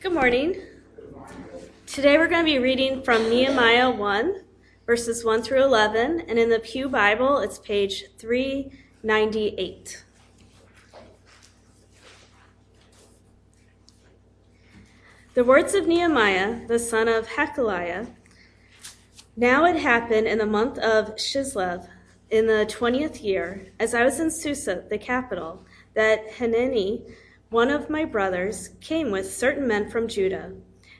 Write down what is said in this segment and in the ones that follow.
Good morning. Today we're going to be reading from Nehemiah 1, verses 1 through 11, and in the Pew Bible, it's page 398. The words of Nehemiah, the son of Hachaliah. Now it happened in the month of Chislev, in the twentieth year, as I was in Susa, the capital, that Hanani, one of my brothers, came with certain men from Judah.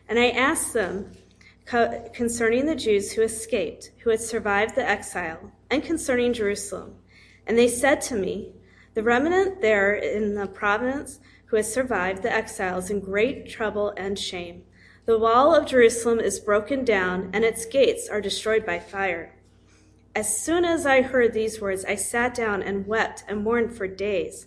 And I asked them concerning the Jews who escaped, who had survived the exile, and concerning Jerusalem. And they said to me, The remnant there in the province who has survived the exile is in great trouble and shame. The wall of Jerusalem is broken down, and its gates are destroyed by fire. As soon as I heard these words, I sat down and wept and mourned for days.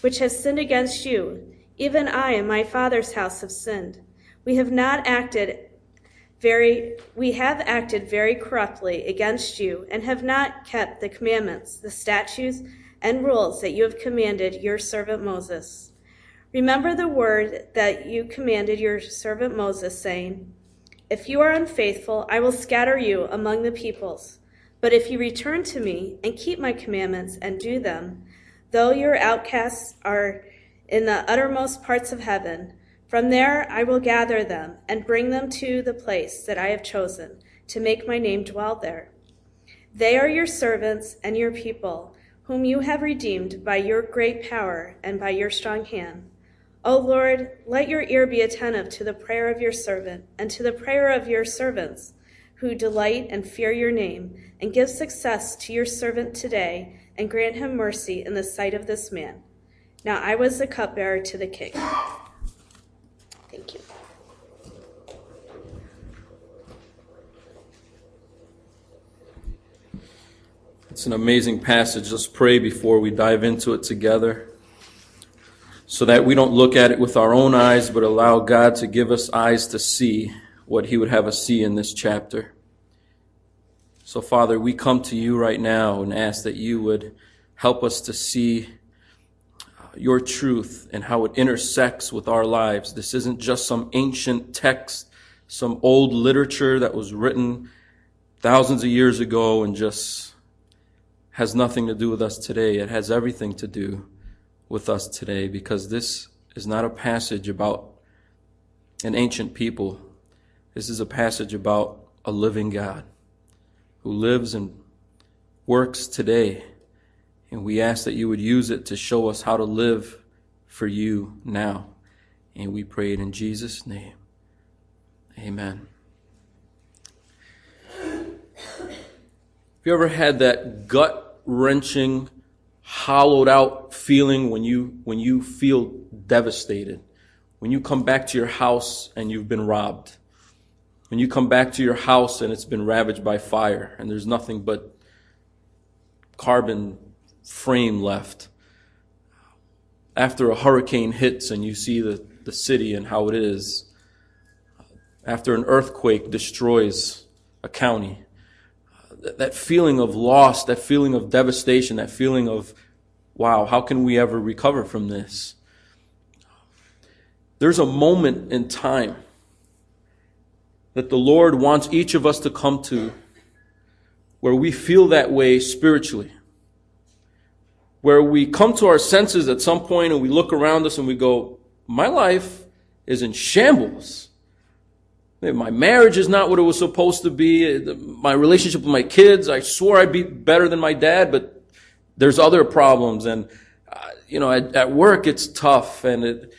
which have sinned against you. Even I and my father's house have sinned. We have not acted very we have acted very corruptly against you and have not kept the commandments, the statutes and rules that you have commanded your servant Moses. Remember the word that you commanded your servant Moses saying, if you are unfaithful, I will scatter you among the peoples. But if you return to me and keep my commandments and do them, Though your outcasts are in the uttermost parts of heaven, from there I will gather them and bring them to the place that I have chosen to make my name dwell there. They are your servants and your people, whom you have redeemed by your great power and by your strong hand. O Lord, let your ear be attentive to the prayer of your servant and to the prayer of your servants who delight and fear your name, and give success to your servant today and grant him mercy in the sight of this man. Now I was the cupbearer to the king. Thank you. It's an amazing passage. Let's pray before we dive into it together so that we don't look at it with our own eyes, but allow God to give us eyes to see what He would have us see in this chapter. So, Father, we come to you right now and ask that you would help us to see uh, your truth and how it intersects with our lives. This isn't just some ancient text, some old literature that was written thousands of years ago and just has nothing to do with us today. It has everything to do with us today because this is not a passage about an ancient people. This is a passage about a living God who lives and works today. And we ask that you would use it to show us how to live for you now. And we pray it in Jesus' name. Amen. Have you ever had that gut wrenching, hollowed out feeling when you, when you feel devastated? When you come back to your house and you've been robbed? When you come back to your house and it's been ravaged by fire and there's nothing but carbon frame left. After a hurricane hits and you see the, the city and how it is. After an earthquake destroys a county. That feeling of loss, that feeling of devastation, that feeling of, wow, how can we ever recover from this? There's a moment in time that the Lord wants each of us to come to where we feel that way spiritually. Where we come to our senses at some point and we look around us and we go, my life is in shambles. My marriage is not what it was supposed to be. My relationship with my kids, I swore I'd be better than my dad, but there's other problems. And, uh, you know, at, at work it's tough and it,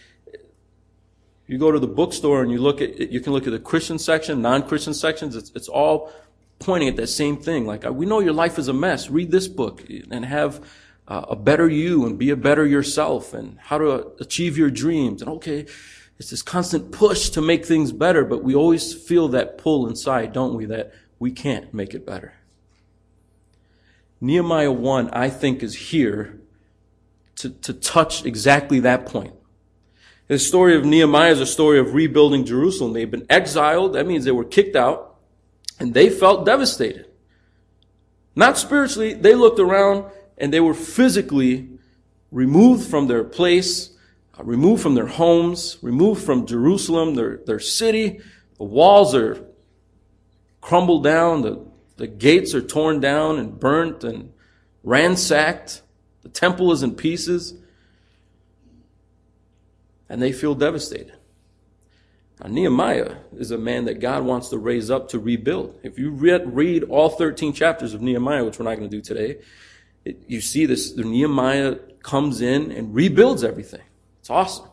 you go to the bookstore and you look at, you can look at the Christian section, non-Christian sections. It's, it's all pointing at that same thing. Like, we know your life is a mess. Read this book and have uh, a better you and be a better yourself and how to achieve your dreams. And okay, It's this constant push to make things better, but we always feel that pull inside, don't we, that we can't make it better. Nehemiah 1, I think, is here to, to touch exactly that point. The story of Nehemiah is a story of rebuilding Jerusalem. They've been exiled. That means they were kicked out and they felt devastated. Not spiritually. They looked around and they were physically removed from their place, uh, removed from their homes, removed from Jerusalem, their, their city. The walls are crumbled down. The, the gates are torn down and burnt and ransacked. The temple is in pieces and they feel devastated. Now, Nehemiah is a man that God wants to raise up to rebuild. If you read, read all 13 chapters of Nehemiah, which we're not going to do today, it, you see this, Nehemiah comes in and rebuilds everything. It's awesome.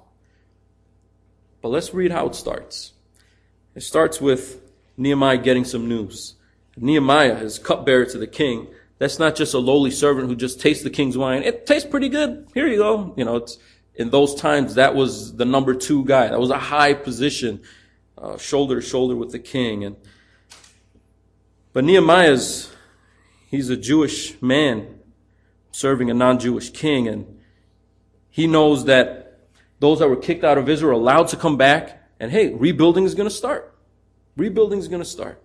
But let's read how it starts. It starts with Nehemiah getting some news. Nehemiah is cupbearer to the king. That's not just a lowly servant who just tastes the king's wine. It tastes pretty good. Here you go. You know, it's, in those times, that was the number two guy. That was a high position, uh, shoulder to shoulder with the king. And but Nehemiah's he's a Jewish man serving a non-Jewish king, and he knows that those that were kicked out of Israel are allowed to come back. And hey, rebuilding is going to start. Rebuilding is going to start.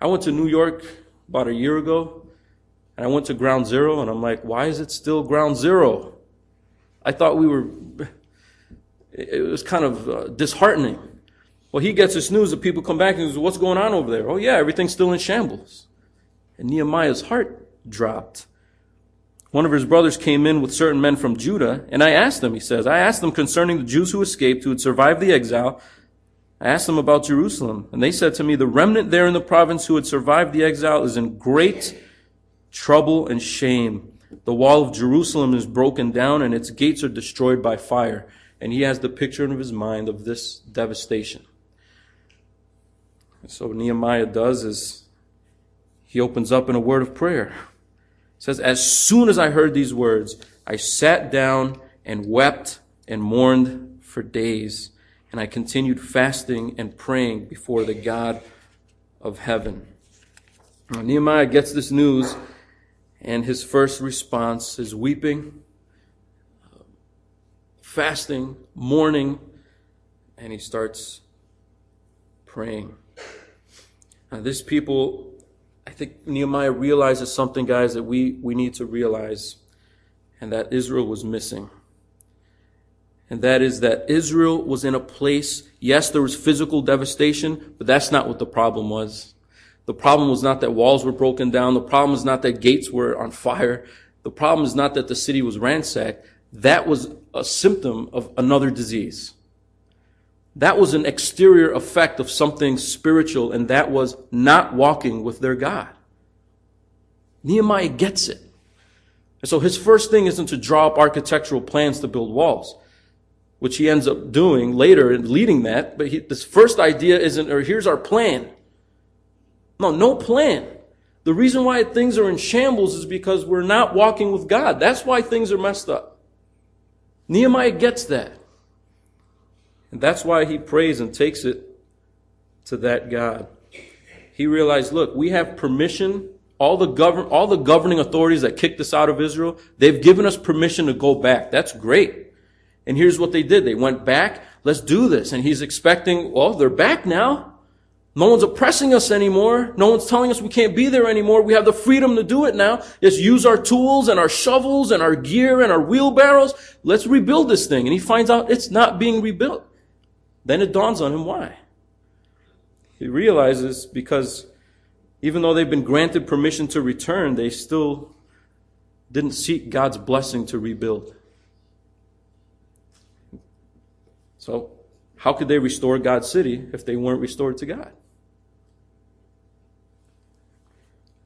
I went to New York about a year ago, and I went to Ground Zero, and I'm like, why is it still Ground Zero? I thought we were, it was kind of uh, disheartening. Well, he gets this news that people come back and goes, what's going on over there? Oh yeah, everything's still in shambles. And Nehemiah's heart dropped. One of his brothers came in with certain men from Judah, and I asked them, he says, I asked them concerning the Jews who escaped, who had survived the exile. I asked them about Jerusalem, and they said to me, the remnant there in the province who had survived the exile is in great trouble and shame. The wall of Jerusalem is broken down and its gates are destroyed by fire. And he has the picture in his mind of this devastation. So Nehemiah does is he opens up in a word of prayer. It says, As soon as I heard these words, I sat down and wept and mourned for days. And I continued fasting and praying before the God of heaven. Now, Nehemiah gets this news and his first response is weeping, fasting, mourning, and he starts praying. Now, this people, I think Nehemiah realizes something, guys, that we, we need to realize, and that Israel was missing. And that is that Israel was in a place, yes, there was physical devastation, but that's not what the problem was. The problem was not that walls were broken down. The problem is not that gates were on fire. The problem is not that the city was ransacked. That was a symptom of another disease. That was an exterior effect of something spiritual, and that was not walking with their God. Nehemiah gets it. And so his first thing isn't to draw up architectural plans to build walls, which he ends up doing later and leading that. But he, this first idea isn't, or here's our plan. No, no plan. The reason why things are in shambles is because we're not walking with God. That's why things are messed up. Nehemiah gets that. And that's why he prays and takes it to that God. He realized, look, we have permission. All the govern, all the governing authorities that kicked us out of Israel, they've given us permission to go back. That's great. And here's what they did. They went back. Let's do this. And he's expecting, well, they're back now. No one's oppressing us anymore. No one's telling us we can't be there anymore. We have the freedom to do it now. Let's use our tools and our shovels and our gear and our wheelbarrows. Let's rebuild this thing. And he finds out it's not being rebuilt. Then it dawns on him why. He realizes because even though they've been granted permission to return, they still didn't seek God's blessing to rebuild. So, how could they restore God's city if they weren't restored to God?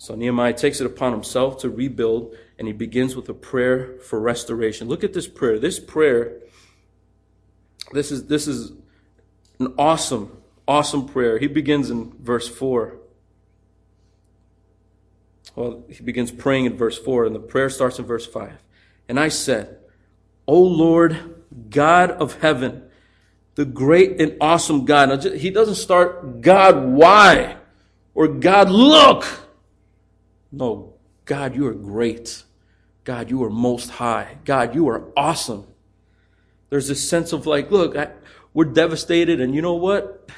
So Nehemiah takes it upon himself to rebuild, and he begins with a prayer for restoration. Look at this prayer. This prayer, this is, this is an awesome, awesome prayer. He begins in verse 4. Well, he begins praying in verse 4, and the prayer starts in verse 5. And I said, O Lord, God of heaven, the great and awesome God. Now, He doesn't start, God, why? Or God, look. No, God, you are great. God, you are most high. God, you are awesome. There's this sense of like, look, I, we're devastated, and you know what?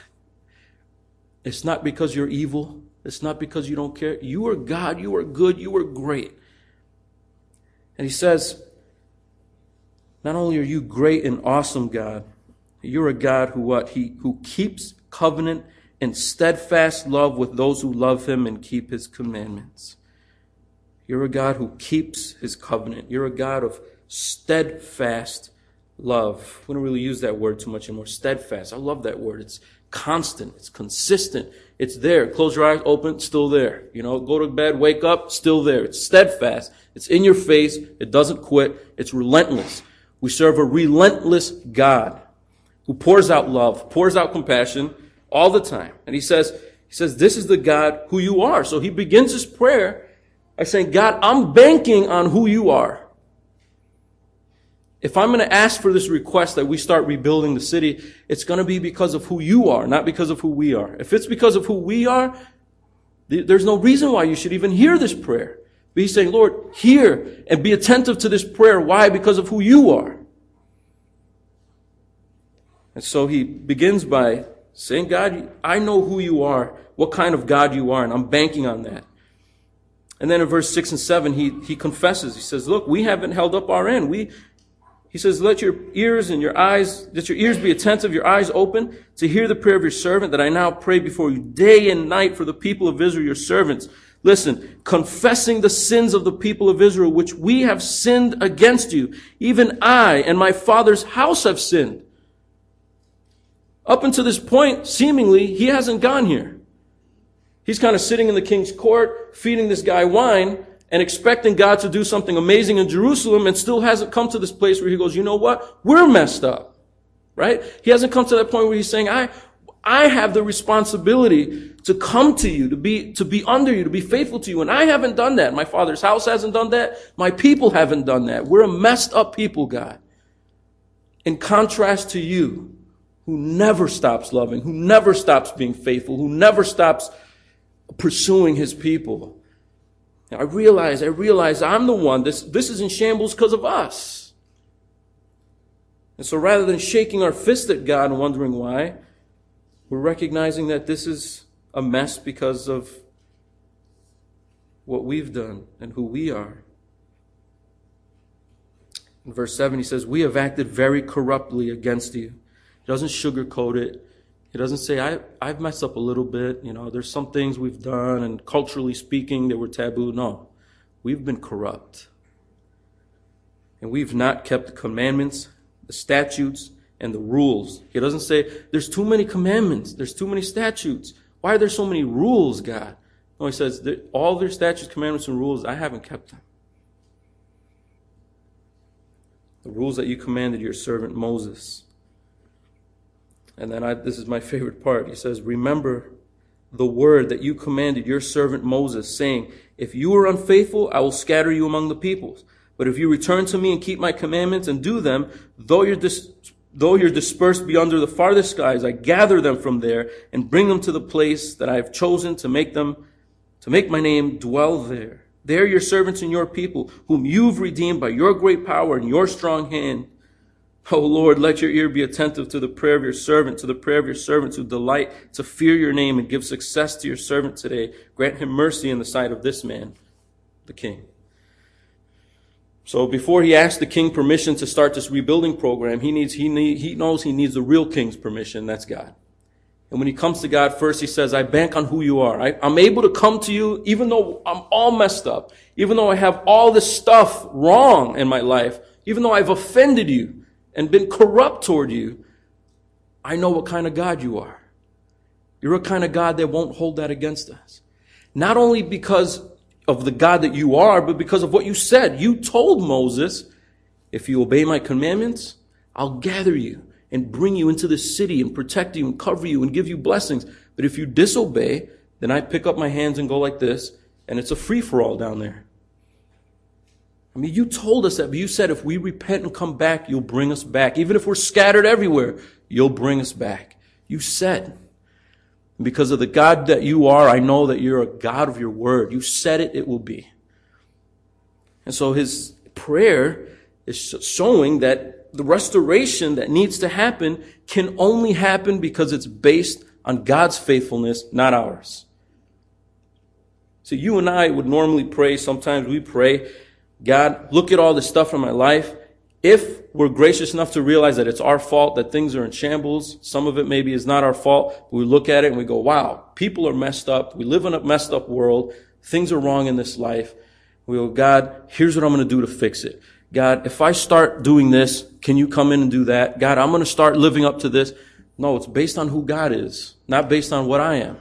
It's not because you're evil. It's not because you don't care. You are God. You are good. You are great. And he says, not only are you great and awesome, God, you're a God who what? He who keeps covenant and steadfast love with those who love him and keep his commandments. You're a God who keeps his covenant. You're a God of steadfast love. We don't really use that word too much anymore. Steadfast. I love that word. It's constant. It's consistent. It's there. Close your eyes, open, still there. You know, go to bed, wake up, still there. It's steadfast. It's in your face. It doesn't quit. It's relentless. We serve a relentless God who pours out love, pours out compassion all the time. And he says, he says, this is the God who you are. So he begins his prayer by saying, God, I'm banking on who you are. If I'm going to ask for this request that we start rebuilding the city, it's going to be because of who you are, not because of who we are. If it's because of who we are, there's no reason why you should even hear this prayer. But he's saying, Lord, hear and be attentive to this prayer. Why? Because of who you are. And so he begins by saying, God, I know who you are, what kind of God you are, and I'm banking on that. And then in verse 6 and 7, he, he confesses. He says, Look, we haven't held up our end. We, he says, Let your ears and your eyes, let your ears be attentive, your eyes open to hear the prayer of your servant that I now pray before you day and night for the people of Israel, your servants. Listen, confessing the sins of the people of Israel, which we have sinned against you. Even I and my father's house have sinned. Up until this point, seemingly, he hasn't gone here. He's kind of sitting in the king's court, feeding this guy wine, and expecting God to do something amazing in Jerusalem, and still hasn't come to this place where he goes, you know what? We're messed up. Right? He hasn't come to that point where he's saying, I, I have the responsibility to come to you, to be, to be under you, to be faithful to you. And I haven't done that. My father's house hasn't done that. My people haven't done that. We're a messed up people, God. In contrast to you, who never stops loving, who never stops being faithful, who never stops pursuing his people. I realize, I realize I'm the one. This, this is in shambles because of us. And so rather than shaking our fist at God and wondering why, we're recognizing that this is a mess because of what we've done and who we are. In verse 7, he says, We have acted very corruptly against you. He doesn't sugarcoat it. He doesn't say, I, I've messed up a little bit. You know, there's some things we've done, and culturally speaking, they were taboo. No, we've been corrupt. And we've not kept the commandments, the statutes, and the rules. He doesn't say, there's too many commandments, there's too many statutes. Why are there so many rules, God? No, he says, all their statutes, commandments, and rules, I haven't kept them. The rules that you commanded your servant Moses. And then I, this is my favorite part. He says, Remember the word that you commanded your servant Moses, saying, If you are unfaithful, I will scatter you among the peoples. But if you return to me and keep my commandments and do them, though you're, dis- though you're dispersed beyond the farthest skies, I gather them from there and bring them to the place that I have chosen to make them, to make my name dwell there. They are your servants and your people, whom you've redeemed by your great power and your strong hand. O oh Lord, let your ear be attentive to the prayer of your servant, to the prayer of your servants who delight to fear your name and give success to your servant today. Grant him mercy in the sight of this man, the king. So before he asks the king permission to start this rebuilding program, he needs, he need, he knows he needs the real king's permission. That's God. And when he comes to God first, he says, I bank on who you are. I, I'm able to come to you even though I'm all messed up, even though I have all this stuff wrong in my life, even though I've offended you and been corrupt toward you, I know what kind of God you are. You're a kind of God that won't hold that against us. Not only because of the God that you are, but because of what you said. You told Moses, if you obey my commandments, I'll gather you and bring you into the city and protect you and cover you and give you blessings. But if you disobey, then I pick up my hands and go like this, and it's a free for all down there. I mean, you told us that, but you said if we repent and come back, you'll bring us back. Even if we're scattered everywhere, you'll bring us back. You said. because of the God that you are, I know that you're a God of your word. You said it, it will be. And so his prayer is showing that the restoration that needs to happen can only happen because it's based on God's faithfulness, not ours. So you and I would normally pray, sometimes we pray, God, look at all this stuff in my life. If we're gracious enough to realize that it's our fault, that things are in shambles, some of it maybe is not our fault, we look at it and we go, wow, people are messed up. We live in a messed up world. Things are wrong in this life. We go, God, here's what I'm going to do to fix it. God, if I start doing this, can you come in and do that? God, I'm going to start living up to this. No, it's based on who God is, not based on what I am.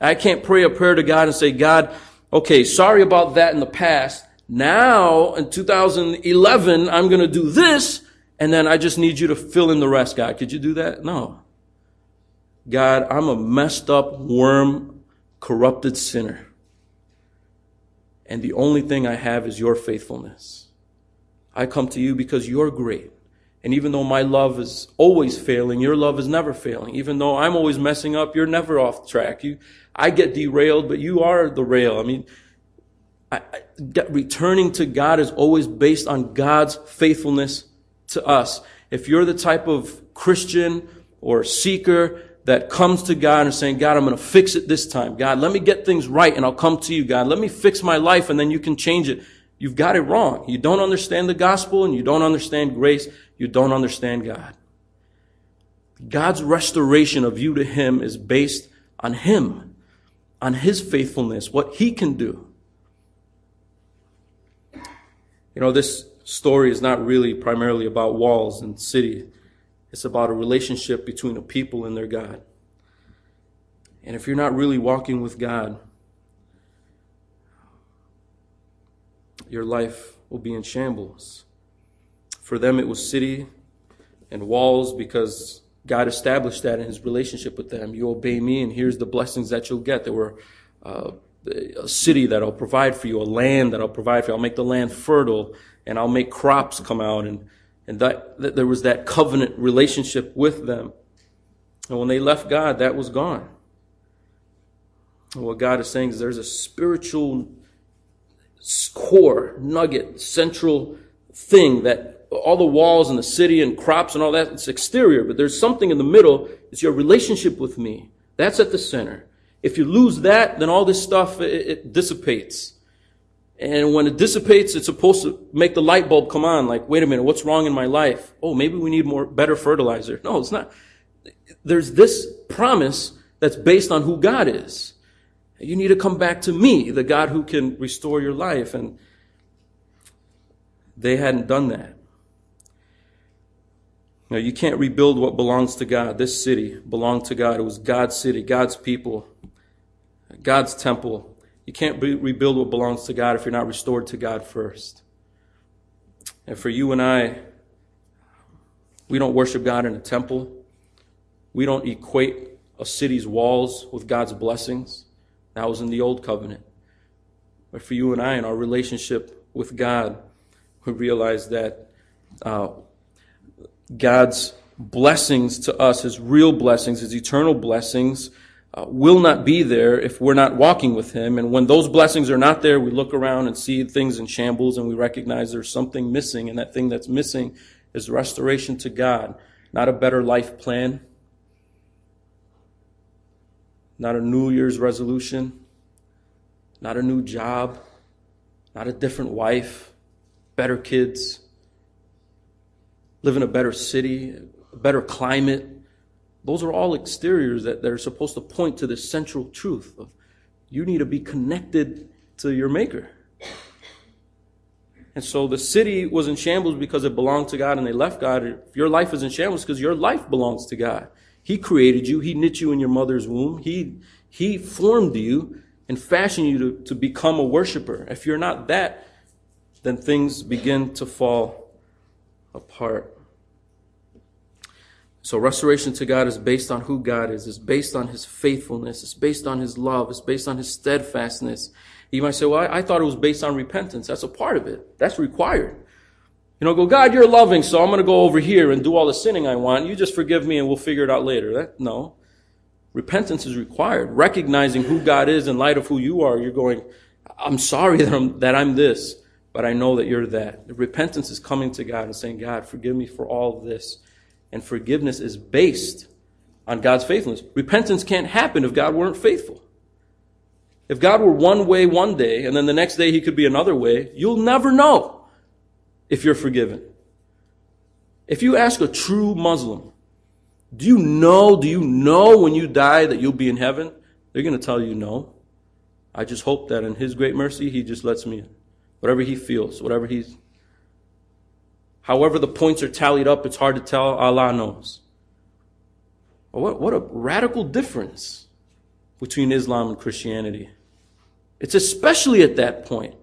I can't pray a prayer to God and say, God, okay, sorry about that in the past. Now, in 2011, I'm going to do this, and then I just need you to fill in the rest, God. Could you do that? No. God, I'm a messed up, worm, corrupted sinner. And the only thing I have is your faithfulness. I come to you because you're great. And even though my love is always failing, your love is never failing. Even though I'm always messing up, you're never off track. You, I get derailed, but you are the rail. I mean, I, I, returning to God is always based on God's faithfulness to us. If you're the type of Christian or seeker that comes to God and saying, God, I'm going to fix it this time. God, let me get things right and I'll come to you. God, let me fix my life and then you can change it. You've got it wrong. You don't understand the gospel and you don't understand grace. You don't understand God. God's restoration of you to Him is based on Him, on His faithfulness, what He can do. You know, this story is not really primarily about walls and city. It's about a relationship between a people and their God. And if you're not really walking with God, your life will be in shambles. For them, it was city and walls because God established that in his relationship with them. You obey me, and here's the blessings that you'll get. There were uh, a city that I'll provide for you, a land that I'll provide for you. I'll make the land fertile, and I'll make crops come out. And, and that, that there was that covenant relationship with them. And when they left God, that was gone. And what God is saying is there's a spiritual core, nugget, central thing that all the walls and the city and crops and all that, it's exterior, but there's something in the middle. It's your relationship with me. That's at the center. If you lose that, then all this stuff, it, it dissipates. And when it dissipates, it's supposed to make the light bulb come on. Like, wait a minute, what's wrong in my life? Oh, maybe we need more, better fertilizer. No, it's not. There's this promise that's based on who God is. You need to come back to me, the God who can restore your life. And they hadn't done that. Now, you can't rebuild what belongs to God. This city belonged to God. It was God's city, God's people, God's temple. You can't re- rebuild what belongs to God if you're not restored to God first. And for you and I, we don't worship God in a temple. We don't equate a city's walls with God's blessings. That was in the old covenant. But for you and I, in our relationship with God, we realize that uh, God's blessings to us, His real blessings, His eternal blessings, uh, will not be there if we're not walking with Him. And when those blessings are not there, we look around and see things in shambles and we recognize there's something missing. And that thing that's missing is restoration to God, not a better life plan, not a New Year's resolution, not a new job, not a different wife, better kids, live in a better city, a better climate. Those are all exteriors that, are supposed to point to the central truth of you need to be connected to your maker. And so the city was in shambles because it belonged to God and they left God. Your life is in shambles because your life belongs to God. He created you. He knit you in your mother's womb. He, he formed you and fashioned you to, to become a worshiper. If you're not that, then things begin to fall apart. So restoration to God is based on who God is. It's based on His faithfulness. It's based on His love. It's based on His steadfastness. You might say, well, I, I thought it was based on repentance. That's a part of it. That's required. You know, go, God, you're loving, so I'm going to go over here and do all the sinning I want. You just forgive me and we'll figure it out later. That, no. Repentance is required. Recognizing who God is in light of who you are. You're going, I'm sorry that I'm, that I'm this, but I know that you're that. Repentance is coming to God and saying, God, forgive me for all of this. And forgiveness is based on God's faithfulness. Repentance can't happen if God weren't faithful. If God were one way one day and then the next day he could be another way, you'll never know if you're forgiven. If you ask a true Muslim, do you know, do you know when you die that you'll be in heaven? They're going to tell you no. I just hope that in his great mercy, he just lets me in. Whatever he feels, whatever he's. However, the points are tallied up, it's hard to tell. Allah knows. What, what a radical difference between Islam and Christianity. It's especially at that point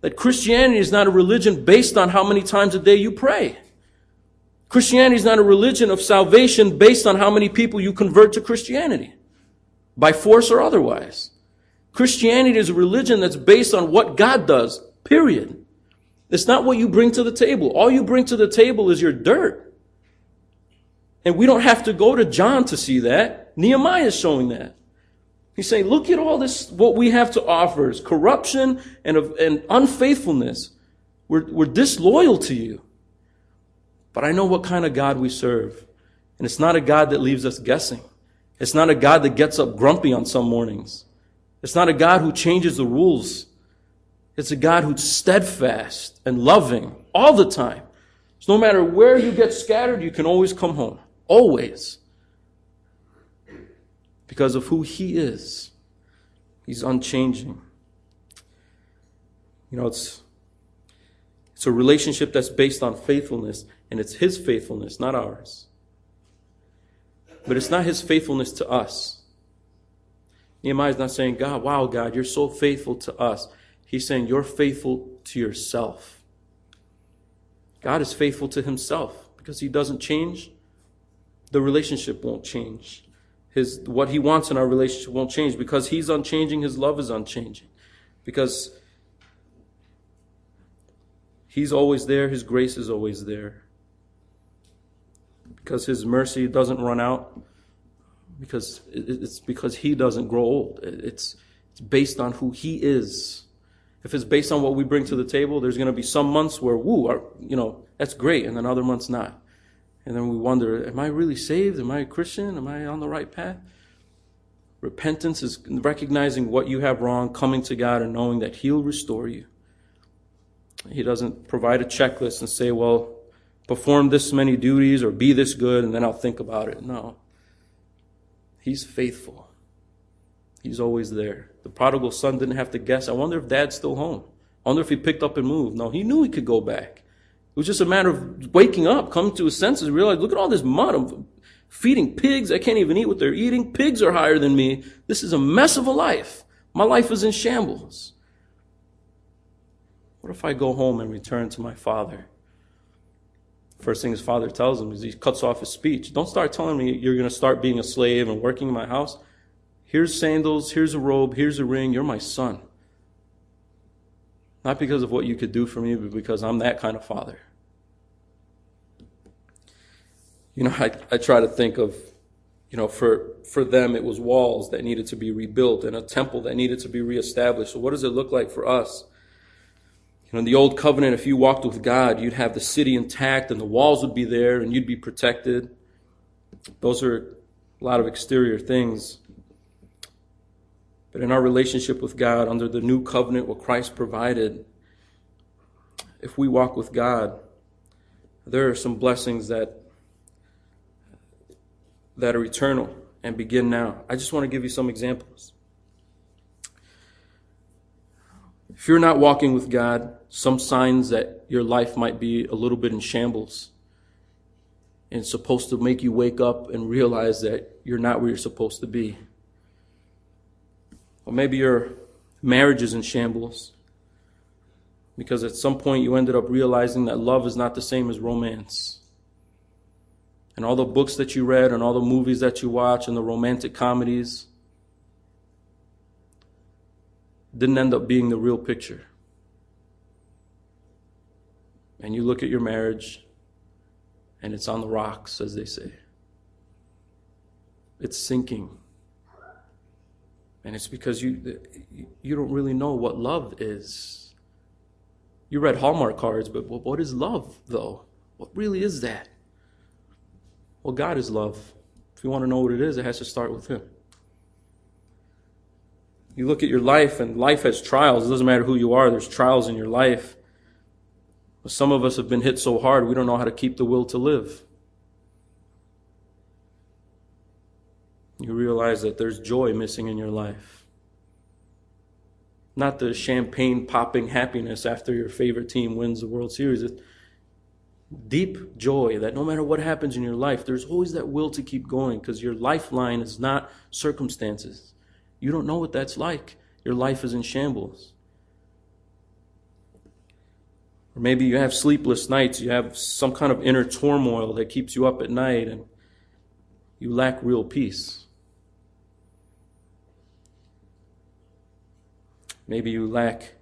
that Christianity is not a religion based on how many times a day you pray. Christianity is not a religion of salvation based on how many people you convert to Christianity, by force or otherwise. Christianity is a religion that's based on what God does, period. It's not what you bring to the table. All you bring to the table is your dirt. And we don't have to go to John to see that. Nehemiah is showing that. He's saying, look at all this, what we have to offer is corruption and, and unfaithfulness. We're, we're disloyal to you. But I know what kind of God we serve. And it's not a God that leaves us guessing. It's not a God that gets up grumpy on some mornings. It's not a God who changes the rules. It's a God who's steadfast and loving all the time. So no matter where you get scattered, you can always come home. Always. Because of who He is. He's unchanging. You know, it's, it's a relationship that's based on faithfulness, and it's His faithfulness, not ours. But it's not His faithfulness to us. Nehemiah is not saying, God, wow, God, you're so faithful to us. He's saying, you're faithful to yourself. God is faithful to himself because he doesn't change. The relationship won't change. His, what he wants in our relationship won't change because he's unchanging. His love is unchanging because he's always there. His grace is always there because his mercy doesn't run out because it's because he doesn't grow old. It's, it's based on who he is. If it's based on what we bring to the table, there's going to be some months where, woo, our, you know, that's great, and then other months not. And then we wonder, am I really saved? Am I a Christian? Am I on the right path? Repentance is recognizing what you have wrong, coming to God and knowing that He'll restore you. He doesn't provide a checklist and say, well, perform this many duties or be this good and then I'll think about it. No. He's faithful. He's always there. The prodigal son didn't have to guess. I wonder if dad's still home. I wonder if he picked up and moved. No, he knew he could go back. It was just a matter of waking up, coming to his senses, and realize, look at all this mud. I'm feeding pigs. I can't even eat what they're eating. Pigs are higher than me. This is a mess of a life. My life is in shambles. What if I go home and return to my father? First thing his father tells him is he cuts off his speech. Don't start telling me you're going to start being a slave and working in my house. Here's sandals, here's a robe, here's a ring. You're my son. Not because of what you could do for me, but because I'm that kind of father. You know, I, I try to think of, you know, for, for them, it was walls that needed to be rebuilt and a temple that needed to be reestablished. So, what does it look like for us? You know, in the old covenant, if you walked with God, you'd have the city intact and the walls would be there and you'd be protected. Those are a lot of exterior things. But in our relationship with God, under the new covenant, what Christ provided, if we walk with God, there are some blessings that that are eternal and begin now. I just want to give you some examples. If you're not walking with God, some signs that your life might be a little bit in shambles and supposed to make you wake up and realize that you're not where you're supposed to be. Or maybe your marriage is in shambles because at some point you ended up realizing that love is not the same as romance. And all the books that you read and all the movies that you watch and the romantic comedies didn't end up being the real picture. and you look at your marriage and it's on the rocks, as they say. It's sinking. And it's because you, you don't really know what love is. You read Hallmark cards, but what is love, though? What really is that? Well, God is love. If you want to know what it is, it has to start with Him. You look at your life, and life has trials. It doesn't matter who you are, there's trials in your life. But some of us have been hit so hard, we don't know how to keep the will to live. You realize that there's joy missing in your life. Not the champagne popping happiness after your favorite team wins the World Series. It's deep joy that no matter what happens in your life, there's always that will to keep going because your lifeline is not circumstances. You don't know what that's like. Your life is in shambles. Or maybe you have sleepless nights, you have some kind of inner turmoil that keeps you up at night, and you lack real peace. Maybe you lack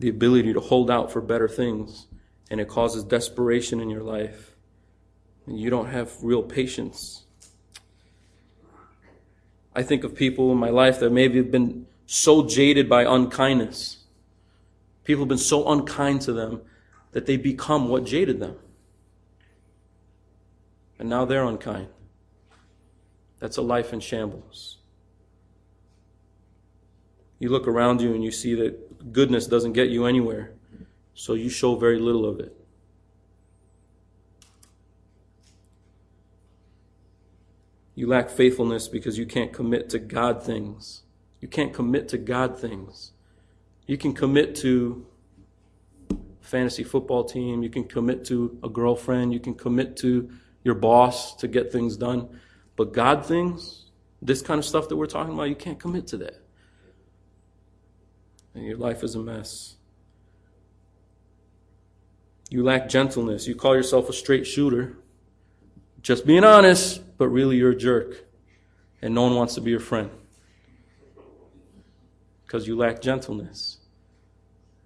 the ability to hold out for better things, and it causes desperation in your life. And you don't have real patience. I think of people in my life that maybe have been so jaded by unkindness. People have been so unkind to them that they become what jaded them. And now they're unkind. That's a life in shambles. You look around you and you see that goodness doesn't get you anywhere, so you show very little of it. You lack faithfulness because you can't commit to God things. You can't commit to God things. You can commit to fantasy football team, you can commit to a girlfriend, you can commit to your boss to get things done. But God things, this kind of stuff that we're talking about, you can't commit to that. And your life is a mess. You lack gentleness. You call yourself a straight shooter. Just being honest, but really you're a jerk. And no one wants to be your friend. Because you lack gentleness.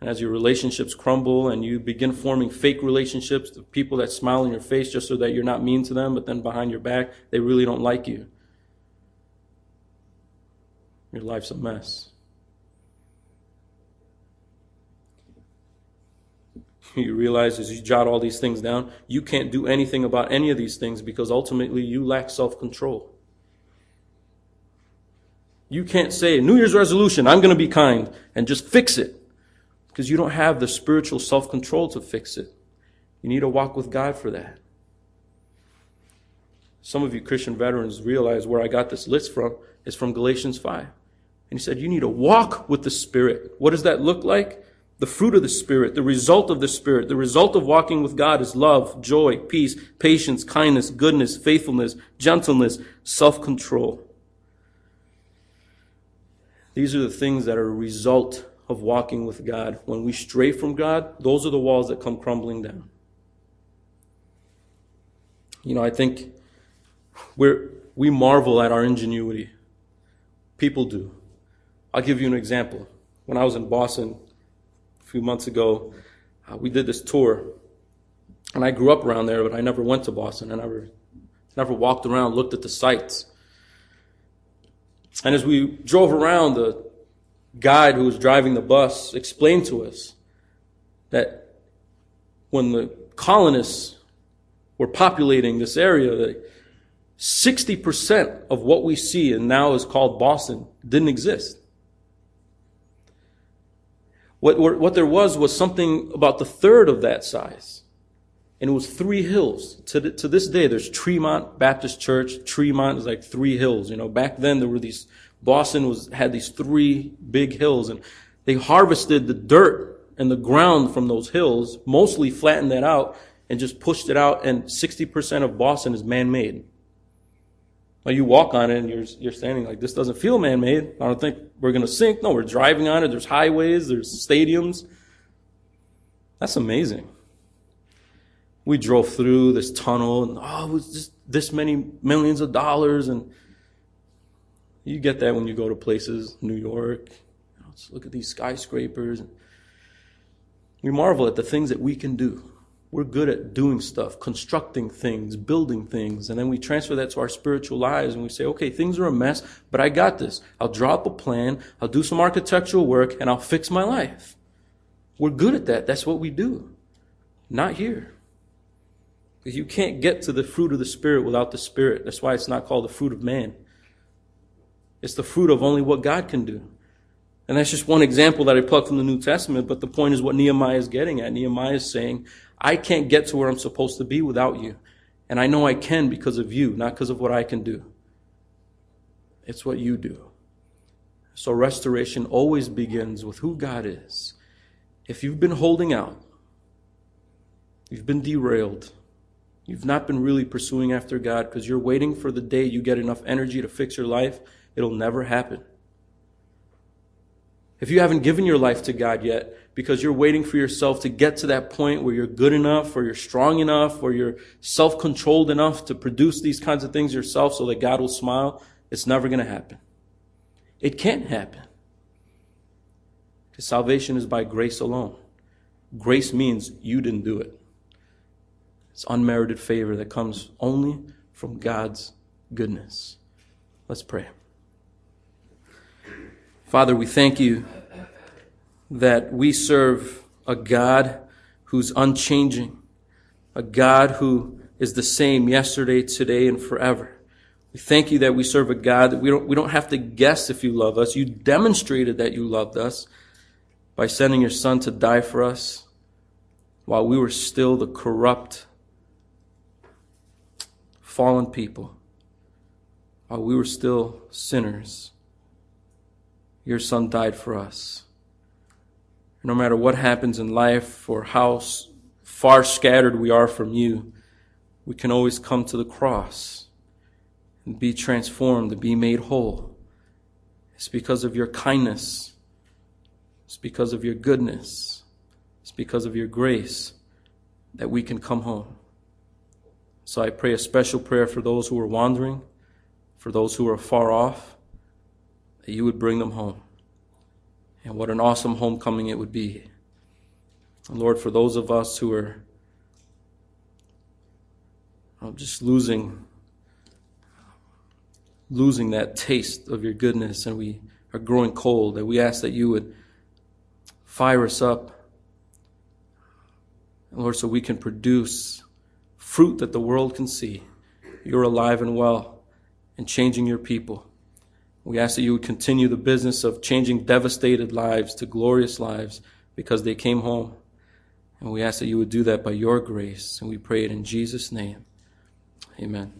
And as your relationships crumble and you begin forming fake relationships, the people that smile in your face just so that you're not mean to them, but then behind your back, they really don't like you. Your life's a mess. You realize as you jot all these things down, you can't do anything about any of these things because ultimately you lack self control. You can't say, New Year's resolution, I'm going to be kind, and just fix it because you don't have the spiritual self control to fix it. You need to walk with God for that. Some of you Christian veterans realize where I got this list from is from Galatians 5. And he said, You need to walk with the Spirit. What does that look like? The fruit of the Spirit, the result of the Spirit, the result of walking with God is love, joy, peace, patience, kindness, goodness, faithfulness, gentleness, self control. These are the things that are a result of walking with God. When we stray from God, those are the walls that come crumbling down. You know, I think we're, we marvel at our ingenuity. People do. I'll give you an example. When I was in Boston a few months ago, uh, we did this tour. And I grew up around there, but I never went to Boston. I never, never walked around, looked at the sights. And as we drove around, the guide who was driving the bus explained to us that when the colonists were populating this area, that 60% of what we see and now is called Boston didn't exist. What, what there was was something about the third of that size. And it was three hills. To, the, to this day, there's Tremont Baptist Church. Tremont is like three hills. You know, back then there were these Boston was, had these three big hills and they harvested the dirt and the ground from those hills, mostly flattened that out and just pushed it out. And 60% of Boston is man-made. Well, you walk on it and you're, you're standing like, this doesn't feel man-made. I don't think we're going to sink. No, we're driving on it. There's highways, there's stadiums. That's amazing. We drove through this tunnel and, oh, it was just this many millions of dollars and you get that when you go to places, New York. You know, look at these skyscrapers. We marvel at the things that we can do we're good at doing stuff, constructing things, building things, and then we transfer that to our spiritual lives and we say, okay, things are a mess, but I got this. I'll draw up a plan, I'll do some architectural work, and I'll fix my life. We're good at that. That's what we do. Not here. Because you can't get to the fruit of the Spirit without the Spirit. That's why it's not called the fruit of man. It's the fruit of only what God can do. And that's just one example that I plucked from the New Testament, but the point is what Nehemiah is getting at. Nehemiah is saying, I can't get to where I'm supposed to be without you. And I know I can because of you, not because of what I can do. It's what you do. So restoration always begins with who God is. If you've been holding out, you've been derailed, you've not been really pursuing after God because you're waiting for the day you get enough energy to fix your life, it'll never happen. If you haven't given your life to God yet because you're waiting for yourself to get to that point where you're good enough or you're strong enough or you're self-controlled enough to produce these kinds of things yourself so that God will smile, it's never going to happen. It can't happen. Because salvation is by grace alone. Grace means you didn't do it. It's unmerited favor that comes only from God's goodness. Let's pray. Father, we thank you that we serve a God who's unchanging, a God who is the same yesterday, today, and forever. We thank you that we serve a God that we don't, we don't have to guess if you love us. You demonstrated that you loved us by sending your son to die for us while we were still the corrupt, fallen people, while we were still sinners your son died for us. No matter what happens in life or how far scattered we are from you, we can always come to the cross and be transformed and be made whole. It's because of your kindness. It's because of your goodness. It's because of your grace that we can come home. So I pray a special prayer for those who are wandering, for those who are far off that you would bring them home. And what an awesome homecoming it would be. And Lord, for those of us who are just losing losing that taste of your goodness and we are growing cold, that we ask that you would fire us up. And Lord, so we can produce fruit that the world can see. You're alive and well and changing your people. We ask that you would continue the business of changing devastated lives to glorious lives because they came home. And we ask that you would do that by your grace. And we pray it in Jesus' name. Amen.